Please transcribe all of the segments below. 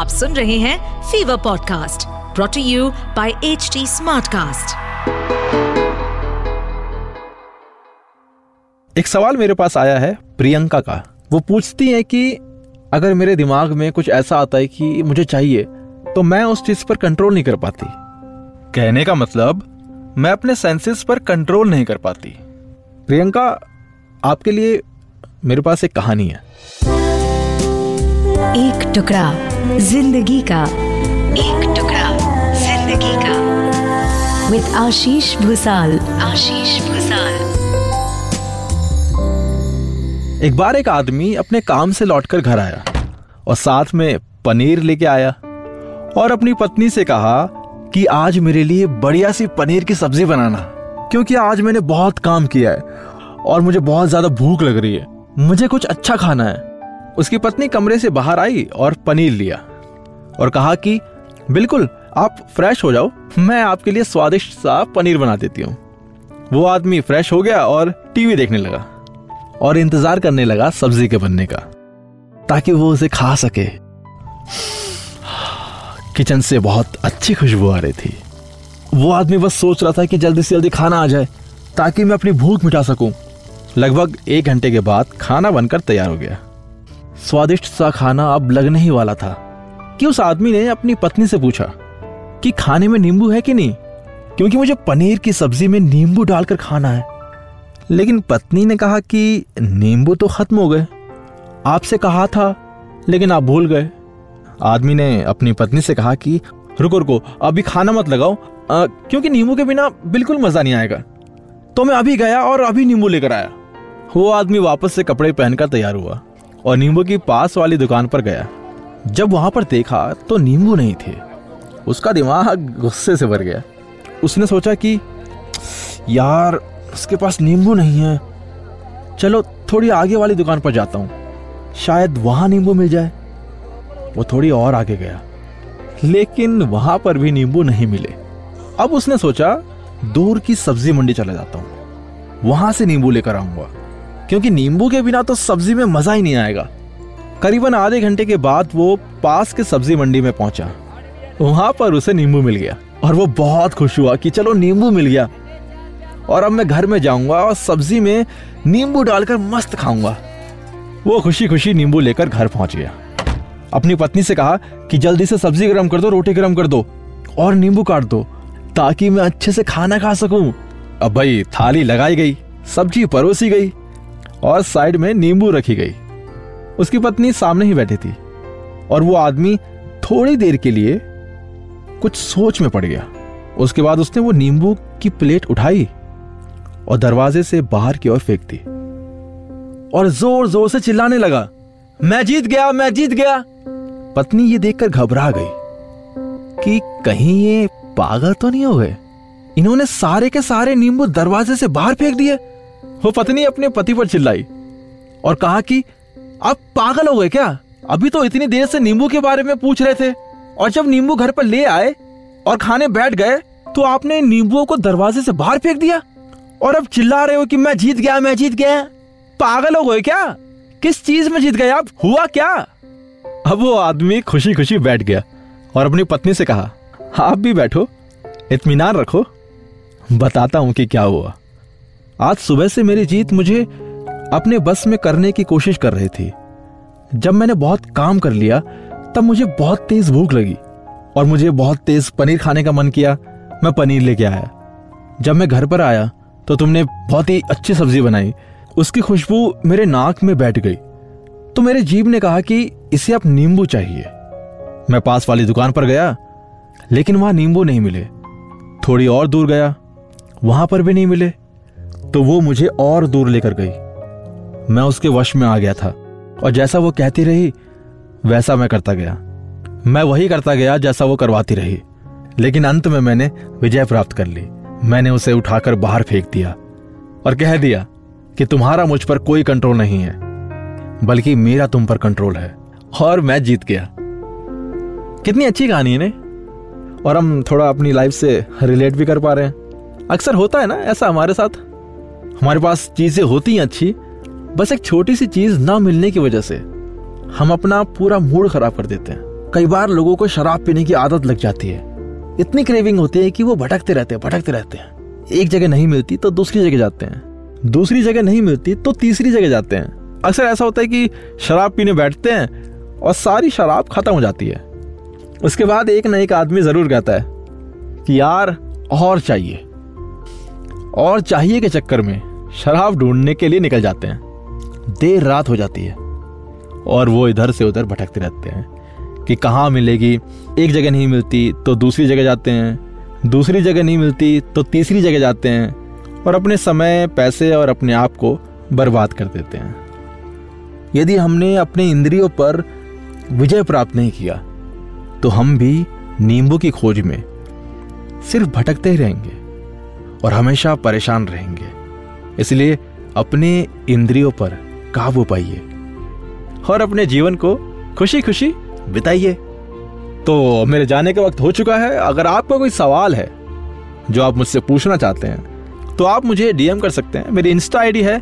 आप सुन रहे हैं fever podcast brought to you by H smartcast. एक सवाल मेरे पास आया है प्रियंका का। वो पूछती है कि अगर मेरे दिमाग में कुछ ऐसा आता है कि मुझे चाहिए तो मैं उस चीज़ पर कंट्रोल नहीं कर पाती। कहने का मतलब मैं अपने सेंसेस पर कंट्रोल नहीं कर पाती। प्रियंका आपके लिए मेरे पास एक कहानी है। एक टुकड़ा। ज़िंदगी का। एक टुकड़ा ज़िंदगी का। विद आशीष भूसाल आशीष भूसाल एक बार एक आदमी अपने काम से लौटकर घर आया और साथ में पनीर लेके आया और अपनी पत्नी से कहा कि आज मेरे लिए बढ़िया सी पनीर की सब्ज़ी बनाना क्योंकि आज मैंने बहुत काम किया है और मुझे बहुत ज़्यादा भूख लग रही है। मुझे कुछ अच्छा खाना है। उसकी पत्नी कमरे से बाहर आई और पनीर लिया और कहा कि, बिल्कुल, आप फ्रेश हो जाओ। मैं आपके लिए स्वादिष्ट सा पनीर बना देती हूँ। वो आदमी फ्रेश हो गया और टीवी देखने लगा और इंतज़ार करने लगा सब्ज़ी के बनने का, ताकि वो उसे खा सके। किचन से बहुत अच्छी खुशबू आ रही थी। वो आदमी बस सोच रहा था कि जल्दी से जल्दी खाना आ जाए, ताकि मैं अपनी भूख मिटा सकूँ। लगभग एक घंटे के बाद खाना बनकर तैयार हो गया। स्वादिष्ट सा खाना अब लगने ही वाला था कि उस आदमी ने अपनी पत्नी से पूछा कि खाने में नींबू है कि नहीं? क्योंकि मुझे पनीर की सब्ज़ी में नींबू डालकर खाना है। लेकिन पत्नी ने कहा कि नींबू तो खत्म हो गए। आपसे कहा था लेकिन आप भूल गए। आदमी ने अपनी पत्नी से कहा कि रुको रुको अभी खाना मत लगाओ आ, क्योंकि नींबू के बिना बिल्कुल मज़ा नहीं आएगा। तो मैं अभी गया और अभी नींबू लेकर आया। वो आदमी वापस से कपड़े पहनकर तैयार हुआ। और नींबू की पास वाली दुकान पर गया। जब वहाँ पर देखा तो नींबू नहीं थे। उसका दिमाग गुस्से से भर गया। उसने सोचा कि, यार, उसके पास नींबू नहीं है। चलो, थोड़ी आगे वाली दुकान पर जाता हूँ। शायद वहाँ नींबू मिल जाए। वो थोड़ी और आगे गया। लेकिन वहाँ पर भी नींबू नहीं मिले। अब उसने सोचा, दूर की सब्ज़ी मंडी चला जाता हूँ। वहाँ से नींबू लेकर आऊँगा। क्योंकि नींबू के बिना तो सब्ज़ी में मज़ा ही नहीं आएगा। करीबन आधे घंटे के बाद वो पास के सब्ज़ी मंडी में पहुँचा। वहाँ पर उसे नींबू मिल गया और वो बहुत खुश हुआ कि चलो नींबू मिल गया। और अब मैं घर में जाऊँगा और सब्ज़ी में नींबू डालकर मस्त खाऊँगा। वो खुशी खुशी नींबू लेकर घर पहुँच गया। अपनी पत्नी से कहा कि जल्दी से सब्ज़ी गर्म कर दो, रोटी गर्म कर दो और नींबू काट दो ताकि मैं अच्छे से खाना खा सकूँ। अब भाई थाली लगाई गई, सब्ज़ी परोसी गई। और साइड में नींबू रखी गई। उसकी पत्नी सामने ही बैठी थी और वो आदमी थोड़ी देर के लिए कुछ सोच में पड़ गया। उसके बाद उसने वो नींबू की प्लेट उठाई और दरवाजे से बाहर की ओर फेंक दी और ज़ोर ज़ोर से चिल्लाने लगा, मैं जीत गया, मैं जीत गया। पत्नी ये देखकर घबरा गई कि कहीं ये पागल तो नहीं हो गए? इन्होंने सारे के सारे नींबू दरवाजे से बाहर फेंक दिए। वो पत्नी अपने पति पर चिल्लाई और कहा कि, आप पागल हो गए क्या? अभी तो इतनी देर से नींबू के बारे में पूछ रहे थे और जब नींबू घर पर ले आए और खाने बैठ गए तो आपने नींबुओं को दरवाजे से बाहर फेंक दिया और अब चिल्ला रहे हो कि मैं जीत गया, मैं जीत गया। पागल हो गए क्या? किस चीज़ में जीत गए आप? हुआ क्या? अब वो आदमी खुशी खुशी बैठ गया और अपनी पत्नी से कहा, आप भी बैठो, इत्मीनान रखो, बताता हूँ कि क्या हुआ। आज सुबह से मेरी जीत मुझे अपने बस में करने की कोशिश कर रही थी। जब मैंने बहुत काम कर लिया, तब मुझे बहुत तेज भूख लगी और मुझे बहुत तेज पनीर खाने का मन किया। मैं पनीर लेके आया। जब मैं घर पर आया तो तुमने बहुत ही अच्छी सब्ज़ी बनाई। उसकी खुशबू मेरे नाक में बैठ गई। तो मेरे जीव ने कहा कि इसे अब नींबू चाहिए। मैं पास वाली दुकान पर गया, लेकिन वहाँ नींबू नहीं मिले। थोड़ी और दूर गया, वहाँ पर भी नहीं मिले। तो वो मुझे और दूर लेकर गई। मैं उसके वश में आ गया था, और जैसा वो कहती रही, वैसा मैं करता गया। मैं वही करता गया जैसा वो करवाती रही। लेकिन अंत में मैंने विजय प्राप्त कर ली। मैंने उसे उठाकर बाहर फेंक दिया, और कह दिया कि तुम्हारा मुझ पर कोई कंट्रोल नहीं है, बल्कि मेरा तुम पर कंट्रोल है, और मैं जीत गया। कितनी अच्छी कहानी है ने? और हम थोड़ा अपनी लाइफ से रिलेट भी कर पा रहे हैं। अक्सर होता है ना ऐसा हमारे साथ? हमारे पास चीज़ें होती हैं अच्छी, बस एक छोटी सी चीज़ ना मिलने की वजह से हम अपना पूरा मूड खराब कर देते हैं। कई बार लोगों को शराब पीने की आदत लग जाती है। इतनी क्रेविंग होती है कि वो भटकते रहते हैं, भटकते रहते हैं। एक जगह नहीं मिलती तो दूसरी जगह जाते हैं। दूसरी जगह नहीं मिलती तो तीसरी जगह जाते हैं। अक्सर ऐसा होता है कि शराब पीने बैठते हैं और सारी शराब खत्म हो जाती है। उसके बाद एक न एक आदमी ज़रूर कहता है कि यार, और चाहिए। और चाहिए के चक्कर में। शराब ढूँढने के लिए निकल जाते हैं। देर रात हो जाती है और वो इधर से उधर भटकते रहते हैं कि कहाँ मिलेगी, एक जगह नहीं मिलती तो दूसरी जगह जाते हैं, दूसरी जगह नहीं मिलती तो तीसरी जगह जाते हैं और अपने समय, पैसे और अपने आप को बर्बाद कर देते हैं। यदि हमने अपने इंद्रियों पर विजय प्राप्त नहीं किया तो हम भी नींबू की खोज में सिर्फ़ भटकते ही रहेंगे और हमेशा परेशान रहेंगे। इसलिए अपने इंद्रियों पर काबू पाइए और अपने जीवन को खुशी खुशी बिताइए। तो मेरे जाने का वक्त हो चुका है। अगर आपका कोई सवाल है, जो आप मुझसे पूछना चाहते हैं तो आप मुझे डीएम कर सकते हैं। मेरी इंस्टा आईडी है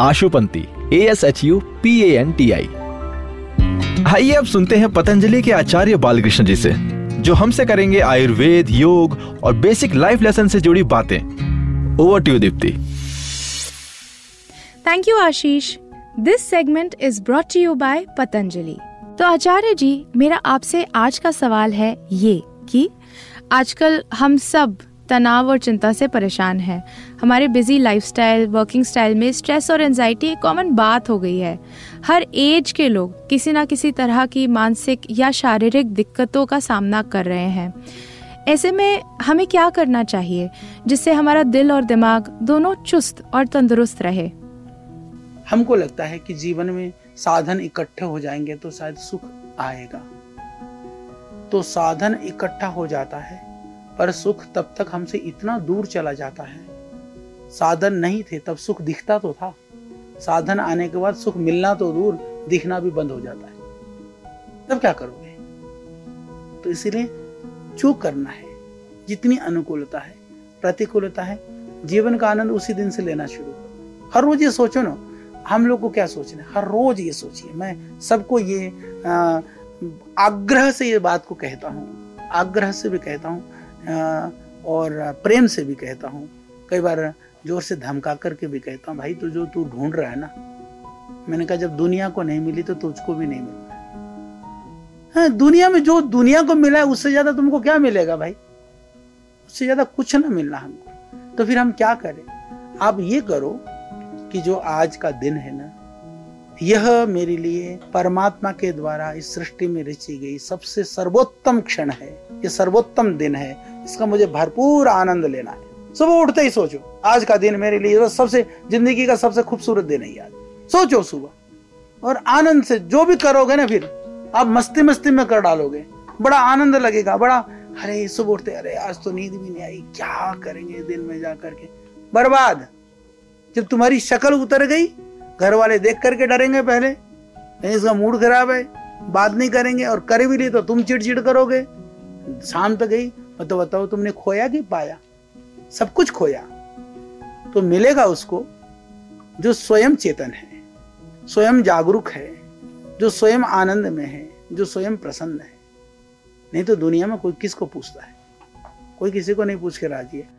Ashupanti A S H U P A N T I आइए अब सुनते हैं पतंजलि के आचार्य बालकृष्ण जी से, जो हमसे करेंगे आयुर्वेद, योग और बेसिक लाइफ लेसन से जुड़ी बातें। Over to Deepti thank you Ashish this segment is brought you by Patanjali तो आचार्य जी, मेरा आपसे आज का सवाल है ये कि आजकल हम सब तनाव और चिंता से परेशान हैं। हमारे बिज़ी लाइफस्टाइल वर्किंग स्टाइल में स्ट्रेस और एनजाइटी एक कॉमन बात हो गई है। हर एज के लोग किसी ना किसी तरह की मानसिक या शारीरिक दिक्कतों का सामना कर रहे हैं। ऐसे में हमें क्या करना चाहिए जिससे हमारा दिल और दिमाग दोनों चुस्त और तंदुरुस्त रहे? हमको लगता है कि जीवन में साधन इकट्ठे हो जाएँगे तो शायद सुख आएगा। तो साधन इकट्ठा हो जाता है, पर सुख तब तक हमसे इतना दूर चला जाता है। साधन नहीं थे, तब सुख दिखता तो था। साधन आने के बाद सुख मिलना तो दूर, दिखना भी बंद हो जाता है। तब क्या करोगे? तो इसीलिए जो करना है, जितनी अनुकूलता है, प्रतिकूलता है, जीवन का आनंद उसी दिन से लेना शुरू करो। हर रोज ये सोचो ना हम लोग को क्या सोचना है? हर रोज ये सोचिए। मैं सबको ये आग्रह से ये बात को कहता हूँ। आग्रह से भी कहता हूँ और प्रेम से भी कहता हूँ। कई बार ज़ोर से धमका करके भी कहता हूँ, भाई तो जो तू ढूंढ रहा है ना, मैंने कहा जब दुनिया को नहीं मिली तो तुझको भी नहीं मिलना हाँ दुनिया में जो दुनिया को मिला है, उससे ज़्यादा तुमको क्या मिलेगा भाई? उससे ज़्यादा कुछ ना मिलना हमको। तो फिर हम क्या करें? आप ये करो कि जो आज का दिन है ना, यह मेरे लिए परमात्मा के द्वारा इस सृष्टि में रची गई सबसे सर्वोत्तम क्षण है। ये सर्वोत्तम दिन है। इसका मुझे भरपूर आनंद लेना है। सुबह उठते ही सोचो, आज का दिन मेरे लिए सबसे, ज़िंदगी का सबसे खूबसूरत दिन है आज सोचो सुबह। और आनंद से जो भी करोगे ना फिर, आप मस्ती मस्ती में कर डालोगे। बड़ा आनंद लगेगा, बड़ा, अरे सुबह उठते, अरे आज तो नींद भी नहीं आई, क्या करेंगे दिन में जा करके बर्बाद। जब तुम्हारी शक्ल उतर गई घर वाले देख करके डरेंगे पहले। नहीं, इसका मूड खराब है, बात नहीं करेंगे और कर भी ली तो तुम चिड़चिड़ करोगे। शाम तक गई तो बताओ तुमने खोया कि पाया? सब कुछ खोया। तो मिलेगा उसको जो स्वयं चेतन है, स्वयं जागरूक है, जो स्वयं आनंद में है, जो स्वयं प्रसन्न है। नहीं तो दुनिया में कोई किसको पूछता है? कोई किसी को नहीं पूछ के राज़ी है।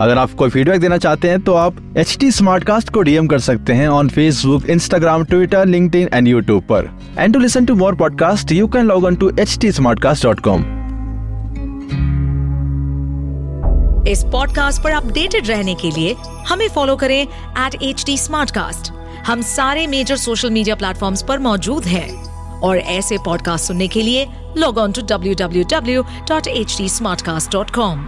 अगर आप कोई फीडबैक देना चाहते हैं तो आप एच टी को डीएम कर सकते हैं on Facebook Instagram Twitter link and YouTube पर। And to listen to more podcast you can log on to H T इस पॉडकास्ट पर अपडेटेड रहने के लिए हमें फॉलो करें एट एच टी हम सारे मेजर सोशल मीडिया प्लेटफॉर्म पर मौजूद हैं। और ऐसे पॉडकास्ट सुनने के लिए log on to W W W dot H T smart cast dot com